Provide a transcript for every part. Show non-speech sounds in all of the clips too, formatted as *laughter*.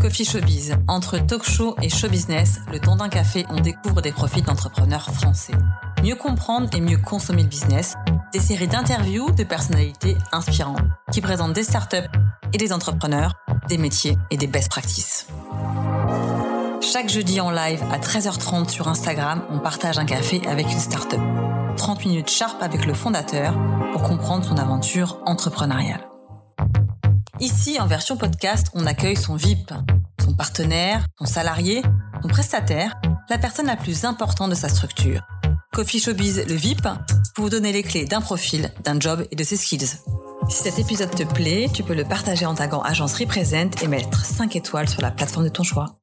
Coffee Showbiz. Entre talk show et show business, le temps d'un café, on découvre des profils d'entrepreneurs français. Mieux comprendre et mieux consommer le business, des séries d'interviews de personnalités inspirantes qui présentent des startups et des entrepreneurs, des métiers et des best practices. Chaque jeudi en live à 13h30 sur Instagram, on partage un café avec une startup. 30 minutes sharp avec le fondateur pour comprendre son aventure entrepreneuriale. Ici, en version podcast, on accueille son VIP, son partenaire, son salarié, son prestataire, la personne la plus importante de sa structure. Coffee Showbiz, le VIP, pour vous donner les clés d'un profil, d'un job et de ses skills. Si cet épisode te plaît, tu peux le partager en tagant Agence Represent et mettre 5 étoiles sur la plateforme de ton choix.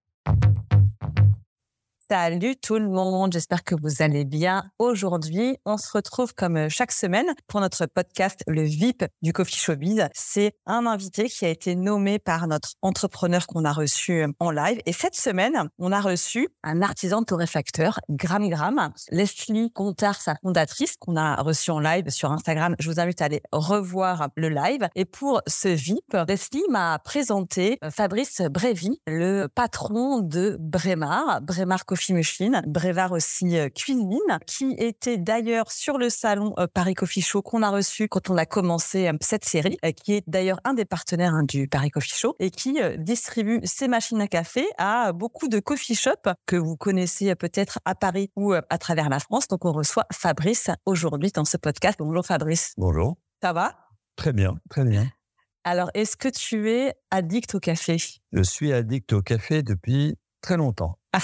Salut tout le monde, j'espère que vous allez bien. Aujourd'hui, on se retrouve comme euh, chaque semaine pour notre podcast Le VIP du Coffee Showbiz. C'est un invité qui a été nommé par notre entrepreneur qu'on a reçu euh, en live. Et cette semaine, on a reçu un artisan torréfacteur, Gram Gram, Leslie Contard, sa fondatrice, qu'on a reçu en live sur Instagram. Je vous invite à aller revoir le live. Et pour ce VIP, Leslie m'a présenté euh, Fabrice Brévy, le patron de Bremar. Machine, Brevard aussi euh, Cuisine, qui était d'ailleurs sur le salon euh, Paris Coffee Show qu'on a reçu quand on a commencé euh, cette série, qui est d'ailleurs un des partenaires hein, du Paris Coffee Show et qui distribue ses machines à café à beaucoup de coffee shops que vous connaissez peut-être à Paris ou à travers la France. Donc on reçoit Fabrice aujourd'hui dans ce podcast. Bonjour Fabrice. Bonjour. Ça va? Très bien, très bien. Alors, est-ce que tu es addict au café? Je suis addict au café depuis très longtemps. Ah.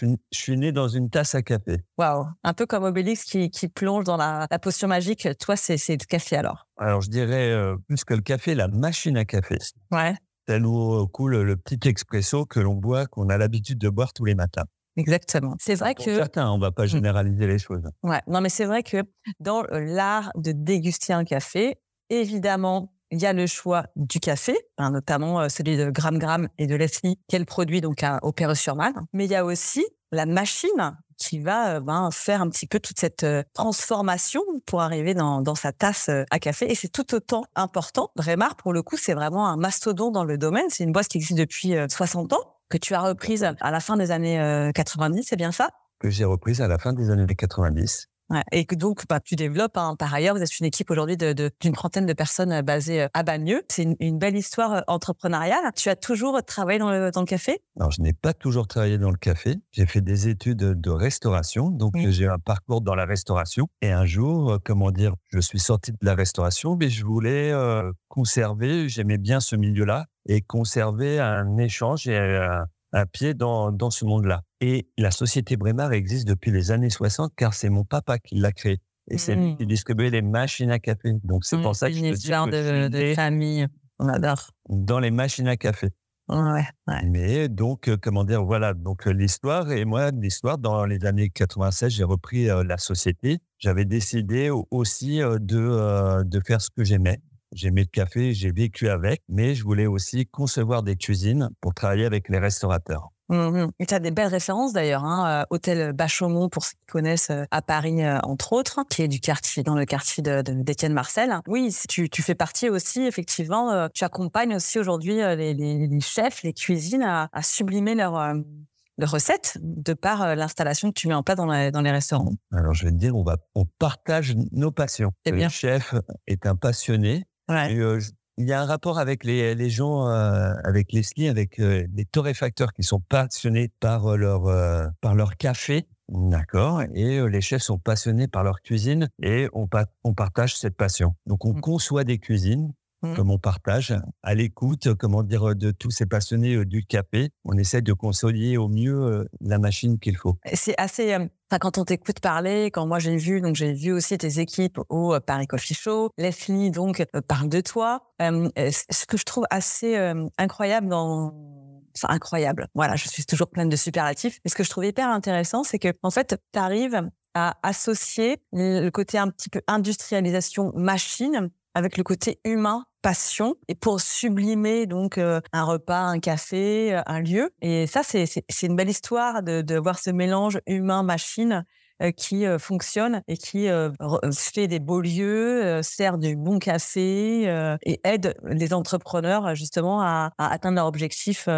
Je suis, né dans une tasse à café. Waouh, un peu comme Obélix qui, plonge dans la, potion magique. Toi, c'est le café alors Alors, je dirais euh, plus que le café, la machine à café. Ouais. Tel où coule le petit expresso que l'on boit, qu'on a l'habitude de boire tous les matins. Exactement. C'est vrai que. Certains, on va pas mmh. généraliser les choses. Ouais. Non, mais c'est vrai que dans l'art de déguster un café, évidemment, il y a le choix du café, hein, notamment euh, celui de Gram Gram et de Leslie, qu'elle produit donc à Opéra-sur-Marne. Mais il y a aussi la machine qui va euh, ben, faire un petit peu toute cette euh, transformation pour arriver dans, sa tasse à café. Et c'est tout autant important. Remar, pour le coup, c'est vraiment un mastodon dans le domaine. C'est une boîte qui existe depuis 60 ans, que tu as reprise à la fin des années 90, c'est bien ça? Que j'ai reprise à la fin des années 90. Et que donc, bah, tu développes, hein, par ailleurs, vous êtes une équipe aujourd'hui d'une de, trentaine de personnes euh, basées euh, à Bagneux. C'est une, belle histoire euh, entrepreneuriale. Tu as toujours travaillé dans le, dans le café? Alors, je n'ai pas toujours travaillé dans le café. J'ai fait des études de restauration, donc j'ai un parcours dans la restauration. Et un jour, comment dire, je suis sorti de la restauration, mais je voulais conserver, j'aimais bien ce milieu-là, et conserver un échange et un pied dans, dans ce monde-là. Et la société Bremar existe depuis les années 60 car c'est mon papa qui l'a créée. Et c'est lui mmh. qui distribuait les machines à café. Donc c'est pour mmh, ça que je une histoire de, de famille. On adore. Dans les machines à café. Ouais, Mais donc, euh, comment dire, voilà, donc euh, l'histoire, et moi, l'histoire, dans les années 96, j'ai repris euh, la société. J'avais décidé aussi de, de faire ce que j'aimais. J'aimais le café, j'ai vécu avec, mais je voulais aussi concevoir des cuisines pour travailler avec les restaurateurs. Mmh Et tu as des belles références d'ailleurs, hein, euh, hôtel Bachaumont pour ceux qui connaissent euh, à Paris euh, entre autres, qui est du quartier dans le quartier d'Étienne de, Marcel. Oui, tu, tu fais partie aussi effectivement, tu accompagnes aussi aujourd'hui les, les, chefs, les cuisines à, à sublimer leur de recettes de par l'installation que tu mets en place dans, dans, les restaurants Alors, je vais te dire, on, va, on partage nos passions. Le chef est un passionné Ouais. il y a un rapport avec les, les gens, avec Leslie, avec les torréfacteurs qui sont passionnés par leur, par leur café. D'accord. Et les chefs sont passionnés par leur cuisine et on, on partage cette passion. Donc, on mmh. conçoit des cuisines Mmh. comme on partage, à l'écoute, comment dire, de tous ces passionnés du café. On essaie de consolider au mieux la machine qu'il faut. C'est assez. quand on t'écoute parler, quand moi j'ai vu, donc j'ai vu aussi tes équipes au Paris Coffee Show. Leslie donc parle de toi. ce que je trouve assez incroyable dans Enfin, incroyable. Voilà, je suis toujours pleine de superlatifs. Mais ce que je trouve hyper intéressant, c'est que en fait, tu arrives à associer le côté un petit peu industrialisation machine avec le côté humain passion et pour sublimer donc euh, un repas, un café, euh, un lieu. Et ça, c'est une belle histoire de, de voir ce mélange humain-machine qui fonctionne et qui fait des beaux lieux, sert du bon café et aide les entrepreneurs justement à, atteindre leur objectif,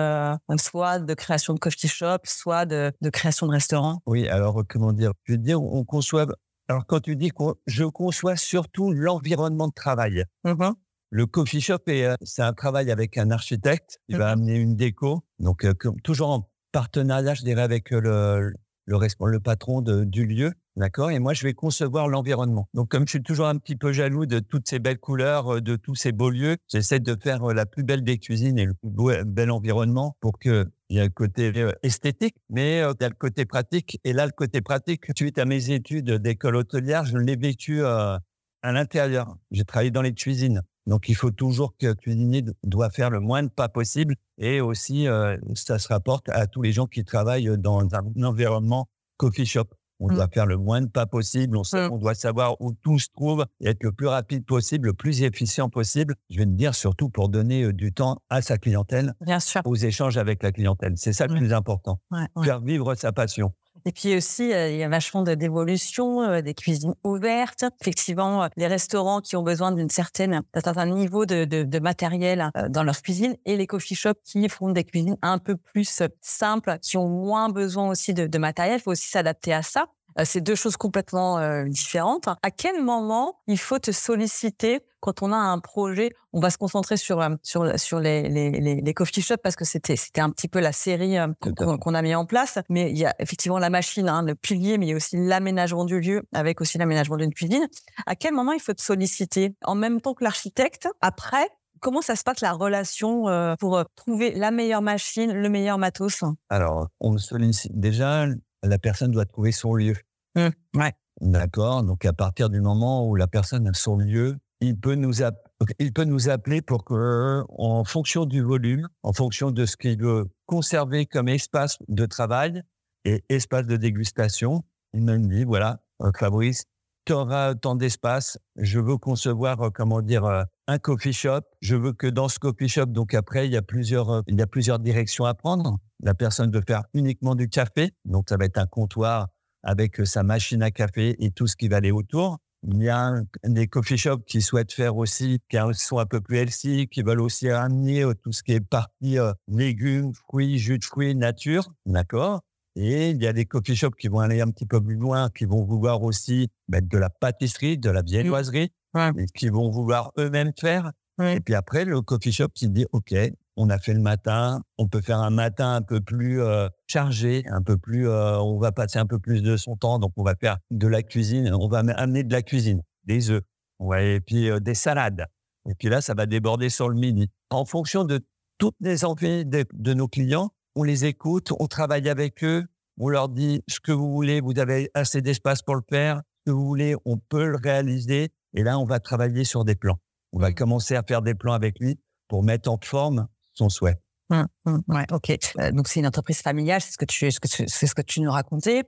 soit de création de coffee shop, soit de, création de restaurant Oui, alors comment dire? Je veux dire, on conçoit. Alors quand tu dis que je conçois surtout l'environnement de travail. Mmh le coffee shop, c'est un travail avec un architecte. Il va mmh amener une déco. Donc, toujours en partenariat, je dirais, avec le, le, le patron du lieu. D'accord Et moi, je vais concevoir l'environnement. Donc, comme je suis toujours un petit peu jaloux de toutes ces belles couleurs, de tous ces beaux lieux, j'essaie de faire la plus belle des cuisines et le plus beau, bel environnement pour que il y a le côté esthétique, mais il y a le côté pratique. Et là, le côté pratique, suite à mes études d'école hôtelière, je l'ai vécu à l'intérieur. J'ai travaillé dans les cuisines. Donc, il faut toujours que le cuisinier doit faire le moins de pas possible. Et aussi, euh, ça se rapporte à tous les gens qui travaillent dans un environnement coffee shop. On doit mmh. faire le moins de pas possible. On, mmh. on, doit savoir où tout se trouve et être le plus rapide possible, le plus efficient possible. Je vais te dire surtout pour donner du temps à sa clientèle, Bien sûr. aux échanges avec la clientèle. C'est ça le plus important. Faire vivre sa passion. Et puis aussi, euh, il y a vachement d'évolution, euh, des cuisines ouvertes. Effectivement, euh, les restaurants qui ont besoin d'une certaine, d'un certain niveau de, matériel dans leur cuisine et les coffee shops qui font des cuisines un peu plus simples, qui ont moins besoin aussi de matériel. Il faut aussi s'adapter à ça. Euh, c'est deux choses complètement euh, différentes. À quel moment il faut te solliciter quand on a un projet? On va se concentrer sur euh, sur sur les les, les, coffee shops parce que c'était c'était un petit peu la série qu'on a mis en place. Mais il y a effectivement la machine, hein, le pilier, mais il y a aussi l'aménagement du lieu avec aussi l'aménagement d'une cuisine. À quel moment il faut te solliciter? En même temps que l'architecte. Après, Comment ça se passe la relation pour trouver la meilleure machine, le meilleur matos? Alors, on me sollicite déjà, la personne doit trouver son lieu. Mmh, ouais. D'accord. Donc, à partir du moment où la personne a son lieu, il peut nous, il peut nous appeler pour que, en fonction du volume, en fonction de ce qu'il veut conserver comme espace de travail et espace de dégustation, il me dit, voilà, euh, Fabrice, tu auras tant d'espace. Je veux concevoir, euh, comment dire, euh, un coffee shop. Je veux que dans ce coffee shop, donc après, il y a plusieurs, il y a plusieurs directions à prendre. La personne veut faire uniquement du café. Donc, ça va être un comptoir avec sa machine à café et tout ce qui va aller autour. Il y a des coffee shops qui souhaitent faire aussi, qui sont un peu plus healthy, qui veulent aussi ramener tout ce qui est partie légumes, fruits, jus de fruits, nature, d'accord Et il y a des coffee shops qui vont aller un petit peu plus loin, qui vont vouloir aussi mettre de la pâtisserie, de la viennoiserie, et qui vont vouloir eux-mêmes faire. Et puis après, le coffee shop qui dit, OK, on a fait le matin, on peut faire un matin un peu plus euh, chargé, un peu plus, euh, on va passer un peu plus de son temps, donc on va faire de la cuisine, on va amener de la cuisine, des œufs, ouais, et puis euh, des salades. Et puis là, ça va déborder sur le midi. En fonction de toutes les envies de, nos clients, on les écoute, on travaille avec eux, on leur dit ce que vous voulez, vous avez assez d'espace pour le faire, ce que vous voulez, on peut le réaliser. Et là, on va travailler sur des plans. On va mmh. commencer à faire des plans avec lui pour mettre en forme son souhait. Mmh, mmh, ouais, ok. Euh, donc c'est une entreprise familiale, c'est ce que tu, c'est ce que tu nous racontais.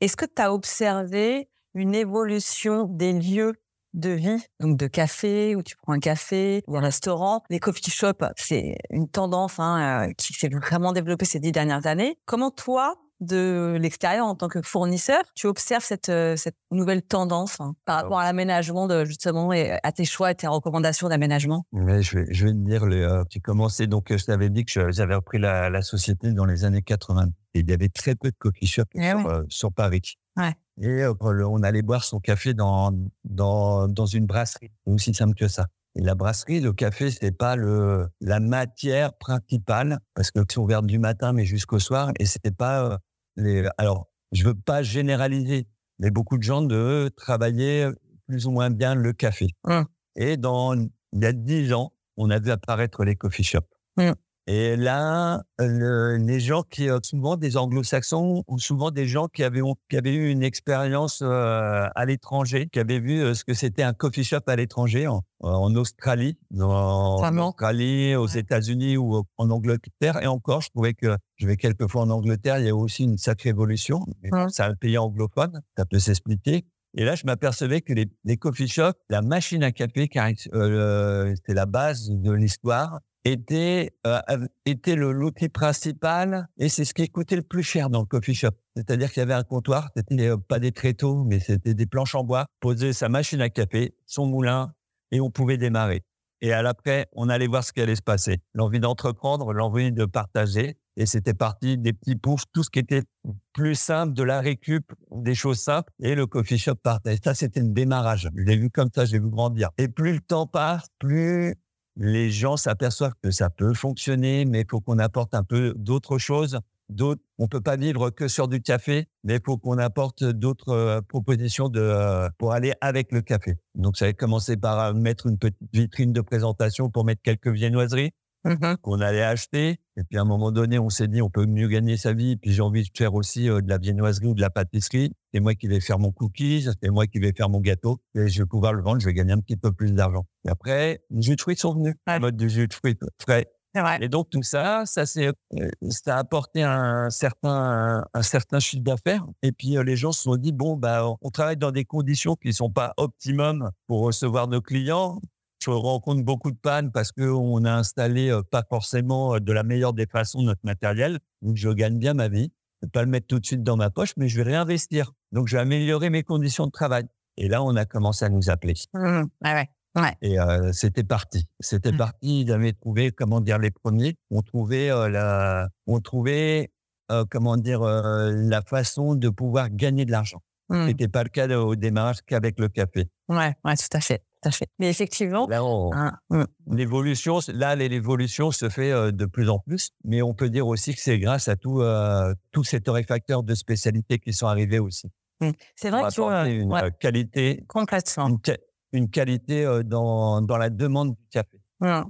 Est-ce que tu as observé une évolution des lieux de vie, donc de café, où tu prends un café ou un restaurant. Les coffee shops, c'est une tendance hein, euh, qui s'est vraiment développée ces dix dernières années. Comment toi, de l'extérieur en tant que fournisseur, tu observes cette, euh, cette nouvelle tendance hein, par rapport à l'aménagement de justement et à tes choix et tes recommandations d'aménagement? Mais je vais, je vais te dire, le, euh, commencé donc je t'avais dit que j'avais repris la, la, société dans les années 80 et il y avait très peu de shops eh sur, euh, sur, Paris. Ouais. Et on allait boire son café dans dans, dans une brasserie, aussi simple que ça. Et la brasserie, le café, c'est pas le la matière principale parce que c'est ouvert du matin mais jusqu'au soir et c'était pas alors, je veux pas généraliser, mais beaucoup de gens de travailler plus ou moins bien le café. Mmh. Et dans, il y a dix ans, on a vu apparaître les coffee shops. Mmh. Et là, les gens qui, euh, souvent des anglo-saxons ou souvent des gens qui avaient, qui avaient eu une expérience euh, à l'étranger, qui avaient vu euh, ce que c'était un coffee shop à l'étranger, en, en, Australie, en Australie, aux États-Unis ou en Angleterre. Et encore, je trouvais que je vais quelques fois en Angleterre, il y a aussi une sacrée évolution. C'est un pays anglophone, ça peut s'expliquer. Et là, je m'apercevais que les, les, coffee shops, la machine à café, euh, c'est la base de l'histoire, était, euh, était le l'outil principal et c'est ce qui coûtait le plus cher dans le coffee shop. C'est-à-dire qu'il y avait un comptoir, c'était euh, pas des tréteaux, mais c'était des planches en bois, poser sa machine à café, son moulin et on pouvait démarrer. Et à l'après, on allait voir ce qui allait se passer. L'envie d'entreprendre, l'envie de partager. Et c'était parti des petits poufs, tout ce qui était plus simple, de la récup, des choses simples. Et le coffee shop partait. Ça, c'était un démarrage. Je l'ai vu comme ça, j'ai vu grandir. Et plus le temps passe, plus les gens s'aperçoivent que ça peut fonctionner, mais il faut qu'on apporte un peu d'autres choses. D'autres, on peut pas vivre que sur du café, mais il faut qu'on apporte d'autres euh, propositions de, euh, pour aller avec le café. Donc, ça a commencé par euh, mettre une petite vitrine de présentation pour mettre quelques viennoiseries. Mmh qu'on allait acheter. Et puis à un moment donné, on s'est dit, on peut mieux gagner sa vie. Puis j'ai envie de faire aussi euh, de la viennoiserie ou de la pâtisserie. C'est moi qui vais faire mon cookie, c'est moi qui vais faire mon gâteau. Et je vais pouvoir le vendre, je vais gagner un petit peu plus d'argent. Et après, les jus de fruits sont venus. Ouais. mode du jus de fruits frais. Et donc tout ça, ça c'est, euh, ça a apporté un certain, un, certain chiffre d'affaires. Et puis euh, les gens se sont dit bon bah on travaille dans des conditions qui sont pas optimum pour recevoir nos clients je rencontre beaucoup de pannes parce qu'on a installé euh, pas forcément euh, de la meilleure des façons notre matériel. Donc, je gagne bien ma vie. Je vais pas le mettre tout de suite dans ma poche, mais je vais réinvestir. Donc, je vais améliorer mes conditions de travail. Et là, on a commencé à nous appeler. Mmh. ouais, ouais. Et euh, c'était parti. C'était mmh. parti. Ils avaient trouvé, comment dire, les premiers. On trouvait la, on trouvait, comment dire, la façon de pouvoir gagner de l'argent. Ce mmh. n'était pas le cas au démarrage qu'avec le café. Ouais, ouais, tout à fait fait. Mais effectivement, hein, mmh. l'évolution, là, l'évolution se fait euh, de plus en plus, mais on peut dire aussi que c'est grâce à tout, euh, tous ces torréfacteurs de spécialité qui sont arrivés aussi. Mmh. C'est vrai qu'ils ont une euh, qualité, complètement, une, une qualité dans, dans la demande du café. Mmh,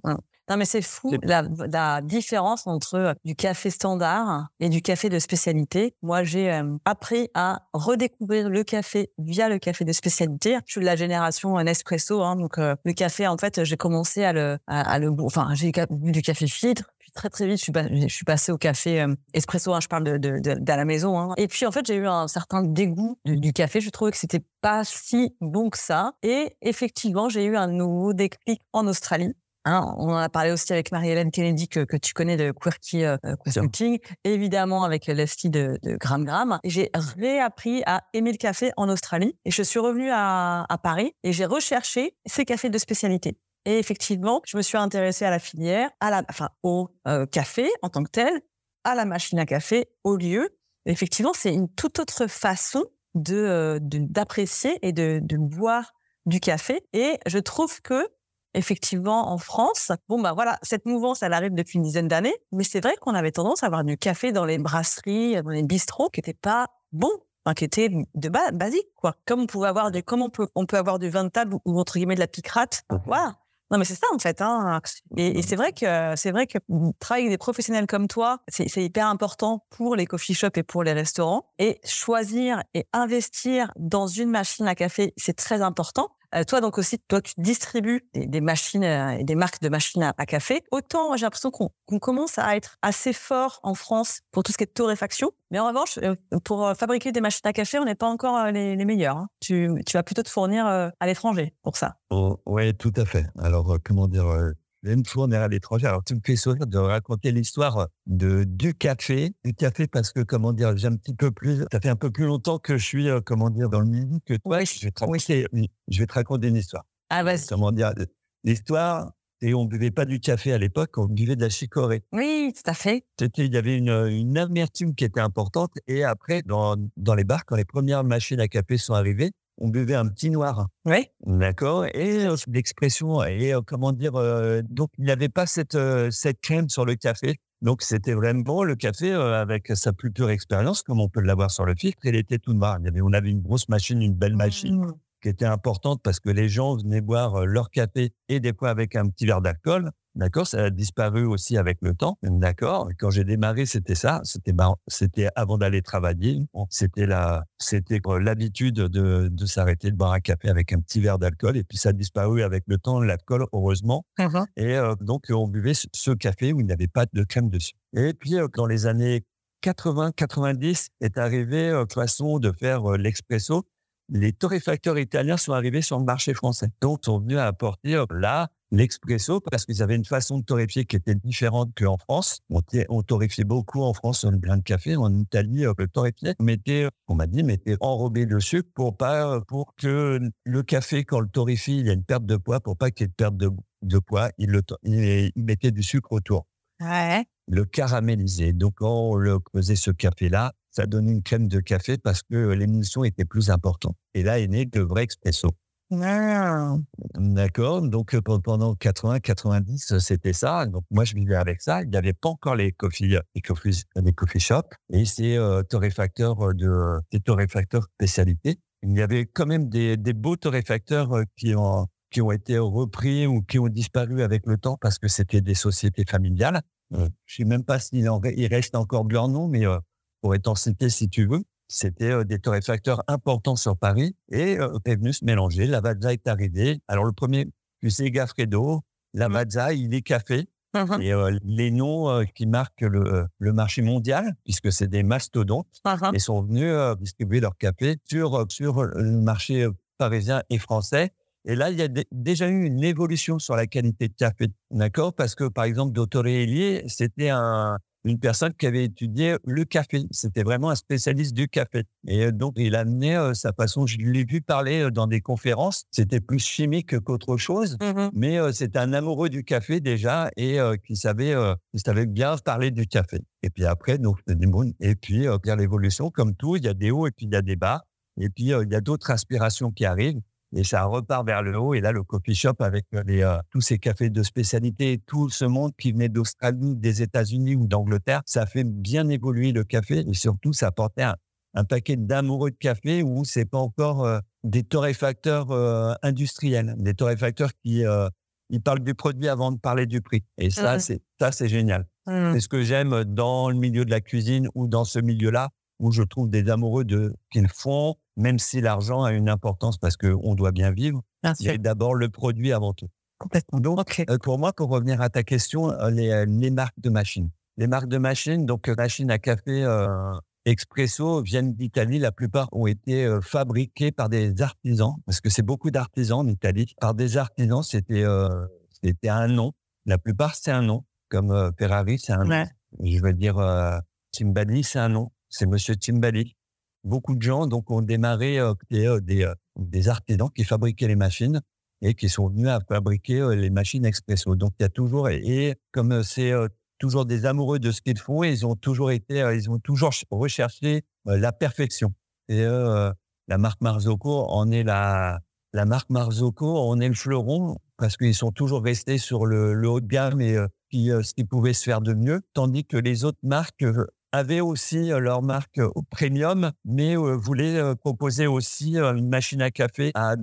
non, mais c'est fou la, la, différence entre euh, du café standard et du café de spécialité. Moi, j'ai euh, appris à redécouvrir le café via le café de spécialité. Je suis de la génération euh, Nespresso, hein, donc le café, en fait, j'ai commencé à le, à, le, enfin, j'ai bu du café filtre. Puis très très vite, je suis, je suis passé au café espresso. Hein, je parle de, de, de, de, la maison. Hein. Et puis en fait, j'ai eu un certain dégoût du café. Je trouvais que c'était pas si bon que ça. Et effectivement, j'ai eu un nouveau déclic en Australie Hein, on en a parlé aussi avec Marie-Hélène Kennedy que, que, tu connais de Quirky euh, Consulting, évidemment avec Leslie de, de Gram Gram. J'ai réappris à aimer le café en Australie et je suis revenue à, à Paris et j'ai recherché ces cafés de spécialité. Et effectivement, je me suis intéressée à la filière, à la, enfin au euh, café en tant que tel, à la machine à café, au lieu. effectivement, c'est une toute autre façon de euh, d'apprécier et de, de boire du café. Et je trouve que effectivement en France. Bon bah voilà, cette mouvance elle arrive depuis une dizaine d'années, mais c'est vrai qu'on avait tendance à avoir du café dans les brasseries, dans les bistrots qui n'était pas bon, enfin, qui était de base basique quoi. Comme on pouvait avoir des, comme on peut, on peut avoir du vin de table ou, entre guillemets de la picrate. Mmh voilà. Non mais c'est ça en fait. Hein. Et, et c'est vrai que c'est vrai que travailler avec des professionnels comme toi, c'est hyper important pour les coffee shops et pour les restaurants. Et choisir et investir dans une machine à café, c'est très important. Euh, toi, donc aussi, toi, tu distribues des, machines euh, et des marques de machines à, café. Autant, j'ai l'impression qu'on commence à être assez fort en France pour tout ce qui est torréfaction. Mais en revanche, euh, pour fabriquer des machines à café, on n'est pas encore les, meilleurs. Hein. Tu, vas plutôt te fournir à l'étranger pour ça. Oh, oui, tout à fait. Alors, comment dire même fournir à l'étranger. Alors, tu me fais sourire de raconter l'histoire de, du café. Du café parce que, comment dire, j'ai un petit peu plus, ça fait un peu plus longtemps que je suis, euh, comment dire, dans le milieu que toi. Oui, je, vais te raconter, je vais te raconter une histoire. Ah, vas Comment dire, l'histoire, et on ne buvait pas du café à l'époque, on buvait de la chicorée. Oui, tout à fait. Il y avait une, une amertume qui était importante. Et après, dans, dans les bars, quand les premières machines à café sont arrivées, on buvait un petit noir. Oui. D'accord. Et euh, l'expression, et euh, comment dire, euh, donc il n'y avait pas cette, cette crème sur le café. Donc c'était vraiment le café avec sa plus pure expérience, comme on peut l'avoir sur le filtre. Il était tout noir. Il avait, on avait une grosse machine, une belle machine. Mmh. Qui était importante parce que les gens venaient boire leur café et des fois avec un petit verre d'alcool. D'accord, ça a disparu aussi avec le temps. D'accord. Quand j'ai démarré, c'était ça. C'était c'était avant d'aller travailler. C'était la, c'était l'habitude de, de s'arrêter de boire un café avec un petit verre d'alcool. Et puis ça a disparu avec le temps, l'alcool, heureusement. Mmh et euh, donc on buvait ce café où il n'y avait pas de crème dessus. Et puis euh, dans les années 80-90 est arrivé euh, façon de faire l'expresso. Les torréfacteurs italiens sont arrivés sur le marché français. Donc, sont venus apporter là l'expresso parce qu'ils avaient une façon de torréfier qui était différente qu'en France. On, on torréfiait beaucoup en France le grain de café. En Italie, le torréfié, on mettait, on m'a dit, mettait enrobé de sucre pour pas, pour que le café, quand le torréfie, il y a une perte de poids, pour pas qu'il y ait de perte de, de poids, il, le, il, mettait du sucre autour. Ouais. Le caramélisait. Donc, quand on le faisait ce café-là, ça donnait une crème de café parce que l'émulsion était plus importante. Et là est né le vrai expresso. D'accord. Donc, euh, pendant 80, 90, c'était ça. Donc, moi, je vivais avec ça. Il n'y avait pas encore les coffee, les coffee, les coffee shops et ces euh, torréfacteurs euh, de, des torréfacteurs spécialité. Il y avait quand même des, des beaux torréfacteurs euh, qui ont, qui ont été repris ou qui ont disparu avec le temps parce que c'était des sociétés familiales. Je je sais même pas s'il il reste encore de leur nom, mais pour être en citer si tu veux. C'était euh, des torréfacteurs importants sur Paris et euh, est venu se mélanger. La Vazza est arrivée. Alors, le premier, tu sais, Gaffredo, la mmh. Vazza, il est café. Mmh et euh, les noms qui marquent le, le, marché mondial, puisque c'est des mastodontes, mmh et sont venus distribuer leur café sur, sur le marché parisien et français. Et là, il y a déjà eu une évolution sur la qualité de café, d'accord? Parce que, par exemple, Dottore Elie, c'était un, une personne qui avait étudié le café. C'était vraiment un spécialiste du café. Et euh, donc, il amenait euh, sa façon, je l'ai vu parler euh, dans des conférences, c'était plus chimique qu'autre chose, mmh mais c'était un amoureux du café déjà et qui savait, qui savait bien parler du café. Et puis après, donc, et puis, a l'évolution, comme tout, il y a des hauts et puis il y a des bas. Et puis, il y a d'autres aspirations qui arrivent et ça repart vers le haut. Et là, le coffee shop avec euh, les, euh, tous ces cafés de spécialité, tout ce monde qui venait d'Australie, des États-Unis ou d'Angleterre, ça fait bien évoluer le café et surtout, ça apportait un, un paquet d'amoureux de café où c'est pas encore euh, des torréfacteurs industriels, des torréfacteurs qui ils parlent du produit avant de parler du prix. Et ça, mmh. c'est ça, c'est génial. Mmh. C'est ce que j'aime dans le milieu de la cuisine ou dans ce milieu-là où je trouve des amoureux de qu'ils font même si l'argent a une importance parce qu'on doit bien vivre, c'est d'abord le produit avant tout. Complètement. Donc, euh, pour moi, pour revenir à ta question, euh, les, euh, les, marques de machines. Les marques de machines, donc machines à café expresso viennent d'Italie. La plupart ont été fabriquées par des artisans, parce que c'est beaucoup d'artisans en Italie. Par des artisans, c'était c'était un nom. La plupart, c'est un nom. Comme Ferrari, c'est un nom. Je veux dire, Timbali, c'est un nom. C'est Monsieur Timbali beaucoup de gens donc ont démarré euh, des, euh, euh, des, artisans qui fabriquaient les machines et qui sont venus à fabriquer les machines expresso. Donc il y a toujours et, comme c'est toujours des amoureux de ce qu'ils font, ils ont toujours été, ils ont toujours recherché la perfection. Et la marque Marzocco en est la la marque Marzocco en est le fleuron parce qu'ils sont toujours restés sur le, haut de gamme et qui, ce qui pouvait se faire de mieux, tandis que les autres marques avaient aussi euh, leur marque euh, premium, mais euh, voulaient proposer aussi une machine à café à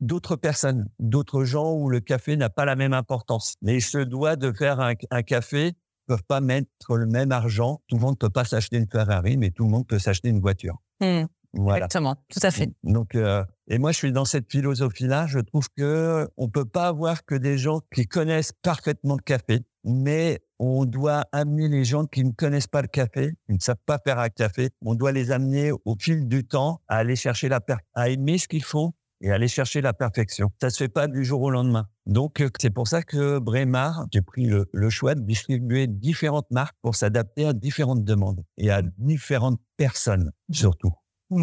d'autres personnes, d'autres gens où le café n'a pas la même importance. Mais il se doit de faire un, café, ils peuvent pas mettre le même argent. Tout le monde peut pas s'acheter une Ferrari, mais tout le monde peut s'acheter une voiture. Mmh. Voilà. Exactement, tout à fait. Donc, et moi, je suis dans cette philosophie-là. Je trouve que on peut pas avoir que des gens qui connaissent parfaitement le café, mais on doit amener les gens qui ne connaissent pas le café, qui ne savent pas faire un café. On doit les amener au fil du temps à aller chercher la à aimer ce qu'ils font et aller chercher la perfection. Ça se fait pas du jour au lendemain. Donc, euh, c'est pour ça que Bremar, j'ai pris le, le, choix de distribuer différentes marques pour s'adapter à différentes demandes et à différentes personnes, surtout.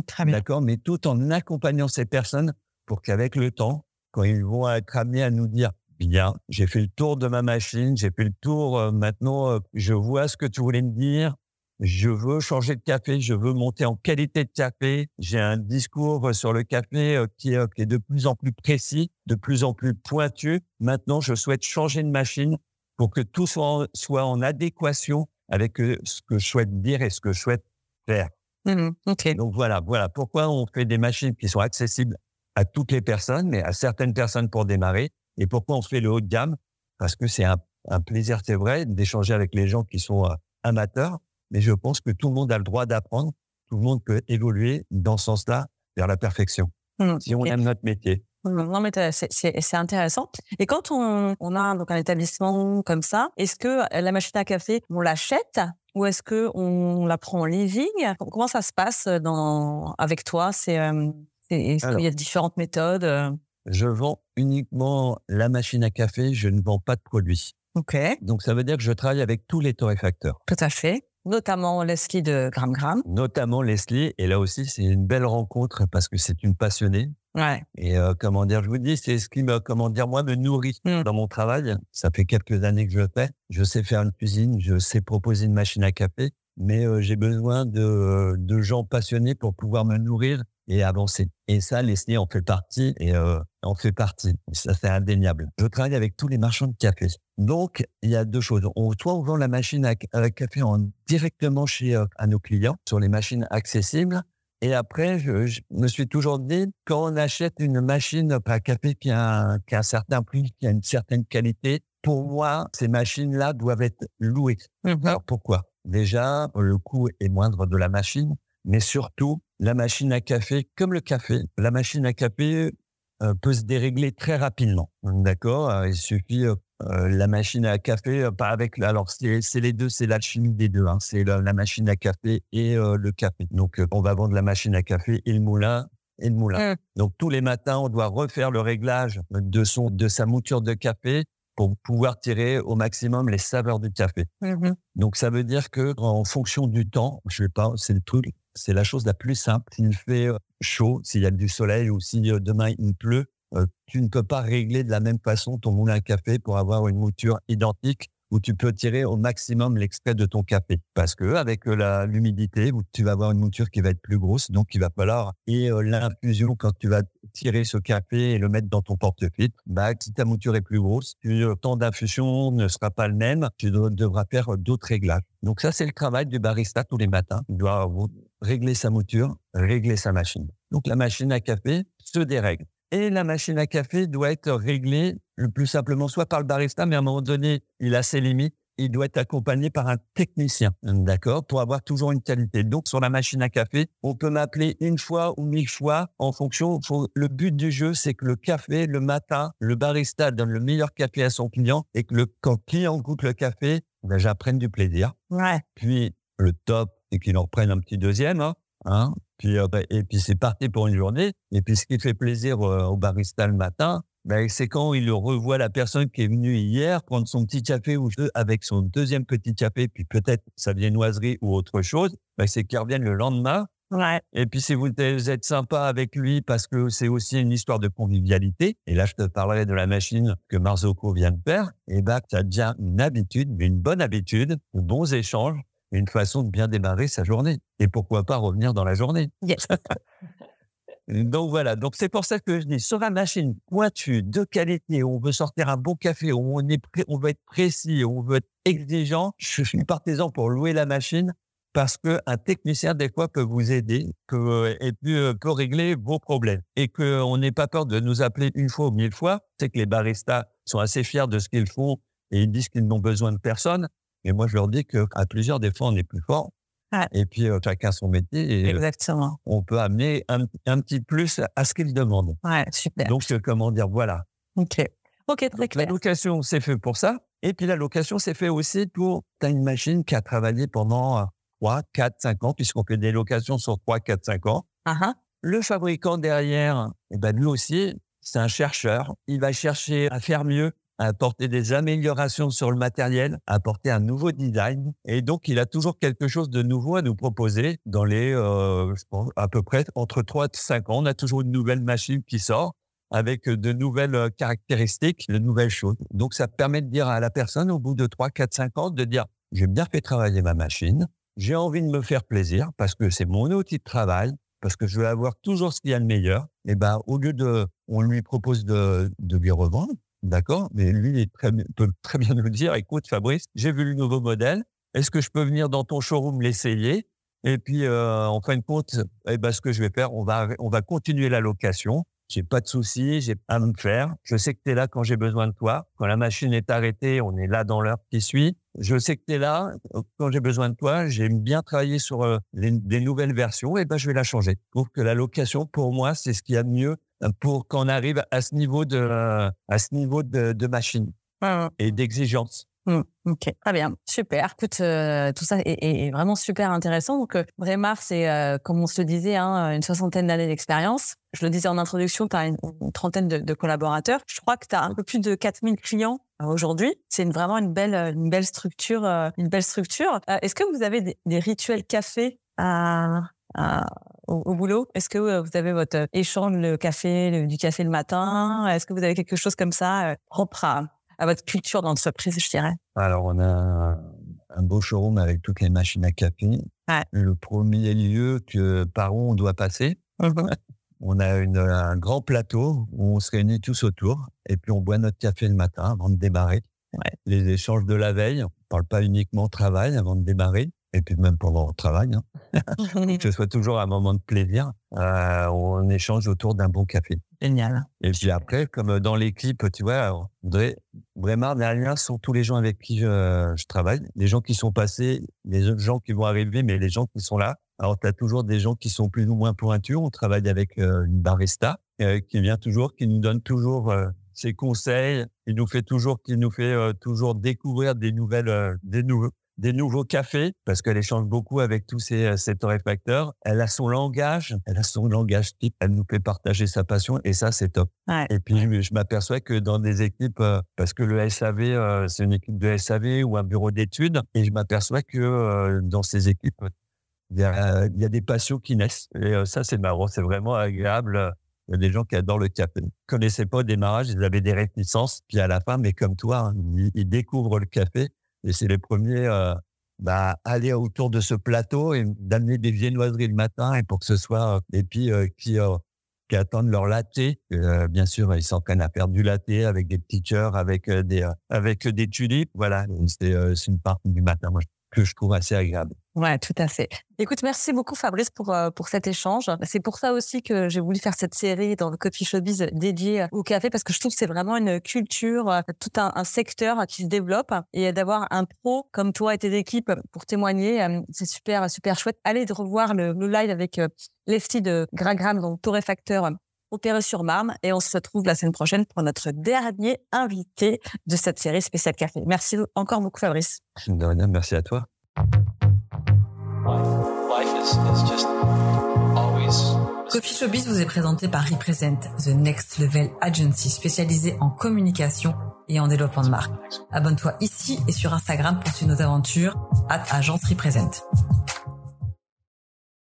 Très bien. D'accord? Mais tout en accompagnant ces personnes pour qu'avec le temps, quand ils vont être amenés à nous dire, Bien, j'ai fait le tour de ma machine, j'ai fait le tour. Euh, maintenant, euh, je vois ce que tu voulais me dire. Je veux changer de café, je veux monter en qualité de café. J'ai un discours sur le café euh, qui, est de plus en plus précis, de plus en plus pointu. Maintenant, je souhaite changer de machine pour que tout soit en, soit en adéquation avec ce que je souhaite dire et ce que je souhaite faire. Mmh Donc voilà, voilà pourquoi on fait des machines qui sont accessibles à toutes les personnes, mais à certaines personnes pour démarrer, et pourquoi on fait le haut de gamme? Parce que c'est un, un, plaisir, c'est vrai, d'échanger avec les gens qui sont euh, amateurs, mais je pense que tout le monde a le droit d'apprendre, tout le monde peut évoluer dans ce sens-là vers la perfection, mmh, si on aime notre métier. Mmh, non, mais c'est intéressant. Et quand on, on, a donc un établissement comme ça, est-ce que la machine à café, on l'achète ou est-ce que on la prend en leasing? Comment ça se passe dans, avec toi? C'est euh, est-ce qu'il y a différentes méthodes je vends uniquement la machine à café, je ne vends pas de produits. OK. Donc ça veut dire que je travaille avec tous les torréfacteurs. Tout à fait. Notamment Leslie de Gram Gram. Notamment Leslie. Et là aussi, c'est une belle rencontre parce que c'est une passionnée. Ouais. Et euh, comment dire, je vous dis, c'est ce qui me, comment dire, moi, me nourrit Mm. dans mon travail. Ça fait quelques années que je le fais. Je sais faire une cuisine, je sais proposer une machine à café, mais euh, j'ai besoin de, euh, de gens passionnés pour pouvoir me nourrir et avancer. Et ça, Leslie en fait partie et euh, en fait partie. Ça, c'est indéniable. Je travaille avec tous les marchands de café. Donc, il y a deux choses. On, soit on vend la machine à, à café en, directement chez euh, à nos clients sur les machines accessibles. Et après, je, je me suis toujours dit, quand on achète une machine à café qui a, un, qui a un certain prix, qui a une certaine qualité, pour moi, ces machines-là doivent être louées. Mhm. Alors pourquoi? Déjà, le coût est moindre de la machine, mais surtout, la machine à café, comme le café, la machine à café euh, peut se dérégler très rapidement. D'accord Euh, Il suffit euh, la machine à café, pas avec. Alors c'est les deux, c'est l'alchimie des deux. Hein, c'est la, la machine à café et euh, le café. Donc on va vendre la machine à café et le moulin et le moulin. Mm. Donc tous les matins, on doit refaire le réglage de son de sa mouture de café pour pouvoir tirer au maximum les saveurs du café. Mhm. Donc ça veut dire que en fonction du temps, je sais pas, c'est le truc, c'est la chose la plus simple. S'il fait euh, chaud, s'il y a du soleil ou si euh, demain il pleut, euh, tu ne peux pas régler de la même façon ton moulin à café pour avoir une mouture identique où tu peux tirer au maximum l'extrait de ton café. Parce que avec euh, l'humidité, tu vas avoir une mouture qui va être plus grosse, donc il va falloir et euh, l'infusion quand tu vas tirer ce café et le mettre dans ton porte-filtre, bah si ta mouture est plus grosse, tu- le temps d'infusion ne sera pas le même, tu de- devras faire euh, d'autres réglages. Donc ça c'est le travail du barista tous les matins. Il doit régler sa mouture, régler sa machine. Donc la machine à café se dérègle. Et la machine à café doit être réglée le plus simplement soit par le barista, mais à un moment donné, il a ses limites. Il doit être accompagné par un technicien, d'accord, pour avoir toujours une qualité. Donc, sur la machine à café, on peut m'appeler une fois ou mille fois en fonction. faut- le but du jeu, c'est que le café, le matin, le barista donne le meilleur café à son client et que le, quand le client goûte le café, ben, j'apprenne du plaisir. Ouais. Puis, le top, c'est qu'il en reprenne un petit deuxième, hein, hein. Puis, euh, ben, et puis, c'est parti pour une journée. Et puis, ce qui fait plaisir euh, au barista le matin, ben, c'est quand il revoit la personne qui est venue hier prendre son petit café ou deux avec son deuxième petit café, puis peut-être sa viennoiserie ou autre chose, ben, c'est qu'il revienne le lendemain. Ouais. Et puis, si vous êtes sympa avec lui, parce que c'est aussi une histoire de convivialité, et là, je te parlerai de la machine que Marzocco vient de faire, et ben, ça devient une habitude, mais une bonne habitude, de bons échanges, une façon de bien démarrer sa journée. Et pourquoi pas revenir dans la journée. Yes. *laughs* Donc voilà, donc c'est pour ça que je dis sur la machine pointue de qualité, où on veut sortir un bon café, où on est on veut être précis, où on veut être exigeant. *laughs* Je suis partisan pour louer la machine parce que un technicien des fois peut vous aider, et euh, peut régler vos problèmes et que on n'ait pas peur de nous appeler une fois ou mille fois. C'est que les baristas sont assez fiers de ce qu'ils font et ils disent qu'ils n'ont besoin de personne. Mais moi je leur dis que à plusieurs des fois on est plus fort. Ouais. Et puis euh, chacun son métier et Exactement. on peut amener un, un petit plus à ce qu'ils demandent. Ouais, super. Donc, euh, comment dire, voilà. Ok. Ok, très Donc, la clair. location, c'est fait pour ça. Et puis, la location, c'est fait aussi pour, tu as une machine qui a travaillé pendant euh, 3, 4, 5 ans, puisqu'on fait des locations sur 3, 4, 5 ans. Ah. Le fabricant derrière, eh ben, lui aussi, c'est un chercheur. Il va chercher à faire mieux, apporter des améliorations sur le matériel, apporter un nouveau design. Et donc, il a toujours quelque chose de nouveau à nous proposer dans les, euh, je pense, à peu près entre 3 et 5 ans. On a toujours une nouvelle machine qui sort avec de nouvelles euh, caractéristiques, de nouvelles choses. Donc, ça permet de dire à la personne, au bout de 3, 4, 5 ans, de dire, j'ai bien fait travailler ma machine. J'ai envie de me faire plaisir parce que c'est mon outil de travail, parce que je veux avoir toujours ce qu'il y a de meilleur. Et ben, au lieu de, on lui propose de, de lui revendre, d'accord, mais lui il très, peut très bien nous dire, écoute Fabrice, j'ai vu le nouveau modèle, est-ce que je peux venir dans ton showroom l'essayer? Et puis, euh, en fin de compte, eh ben, ce que je vais faire, on va, on va continuer la location. J'ai pas de souci, j'ai à me faire. Je sais que tu es là quand j'ai besoin de toi. Quand la machine est arrêtée, on est là dans l'heure qui suit. Je sais que tu es là euh, quand j'ai besoin de toi. J'aime bien travailler sur euh, les- des nouvelles versions. Et ben, je vais la changer. Je trouve que la location, pour moi, c'est ce qu'il y a de mieux euh, pour qu'on arrive à ce niveau de, à ce niveau de, de machine et d'exigence. Mmh, ok, très bien, super. Écoute, euh, tout ça est, vraiment super intéressant. Donc, euh, c'est, euh, comme on se le disait, hein, une soixantaine d'années d'expérience. Je le disais en introduction, tu as une, trentaine de, collaborateurs. Je crois que tu as un peu plus de 4000 clients euh, aujourd'hui. C'est vraiment une belle, une belle structure. une belle structure. Est-ce que vous avez des, rituels café à, au, boulot? Est-ce que vous avez votre échange le café, du café le matin? Est-ce que vous avez quelque chose comme ça propre à à votre culture d'entreprise, je dirais? Alors, on a un, beau showroom avec toutes les machines à café. Le premier lieu que par où on doit passer. Mmh *laughs* on a une, un grand plateau où on se réunit tous autour et puis on boit notre café le matin avant de démarrer. Les échanges de la veille, on ne parle pas uniquement travail avant de démarrer et puis même pendant le travail, hein. *laughs* *laughs* que ce soit toujours un moment de plaisir, euh, on échange autour d'un bon café. Génial. Et puis après, comme dans l'équipe, tu vois, vraiment derrière sont tous les gens avec qui je, travaille, les gens qui sont passés, les gens qui vont arriver, mais les gens qui sont là. Alors, tu as toujours des gens qui sont plus ou moins pointus. On travaille avec euh, une barista euh, qui vient toujours, qui nous donne toujours ses conseils, qui nous fait toujours, qui nous fait toujours découvrir des nouvelles, des nouveaux, des nouveaux cafés parce qu'elle échange beaucoup avec tous ces, euh, ces torréfacteurs. Elle a son langage, elle a son langage type. Elle nous fait partager sa passion et ça, c'est top. Et puis, je, m'aperçois que dans des équipes, euh, parce que le SAV, euh, c'est une équipe de SAV ou un bureau d'études, et je m'aperçois que dans ces équipes, il y, a, il y a des passions qui naissent. Et ça, c'est marrant, c'est vraiment agréable. Il y a des gens qui adorent le café. Ils connaissaient pas au démarrage, ils avaient des réticences. Puis à la fin, mais comme toi, hein, ils découvrent le café et c'est les premiers euh, bah, aller autour de ce plateau et d'amener des viennoiseries le matin et pour que ce soit et puis euh, qui euh, qui attendent leur latte. Euh, bien sûr, ils s'entraînent à faire du latte avec des petits cœurs, avec des avec des tulipes. Voilà, c'est une partie du matin. Que je trouve assez agréable. Ouais, tout à fait. Écoute, merci beaucoup Fabrice pour euh, pour cet échange. C'est pour ça aussi que j'ai voulu faire cette série dans le Coffee Showbiz dédiée au café parce que je trouve que c'est vraiment une culture, euh, tout un, secteur qui se développe et d'avoir un pro comme toi et tes équipes pour témoigner, euh, c'est super super chouette. Allez de revoir le, live avec Lefty de Gragram, donc torréfacteur opéré sur Marne et on se retrouve la semaine prochaine pour notre dernier invité de cette série spéciale café. Merci encore beaucoup Fabrice. De rien, merci à toi. Coffee Showbiz vous est présenté par Represent, The Next Level Agency spécialisée en communication et en développement de marque. Abonne-toi ici et sur Instagram pour suivre nos aventures. à Agence Represent.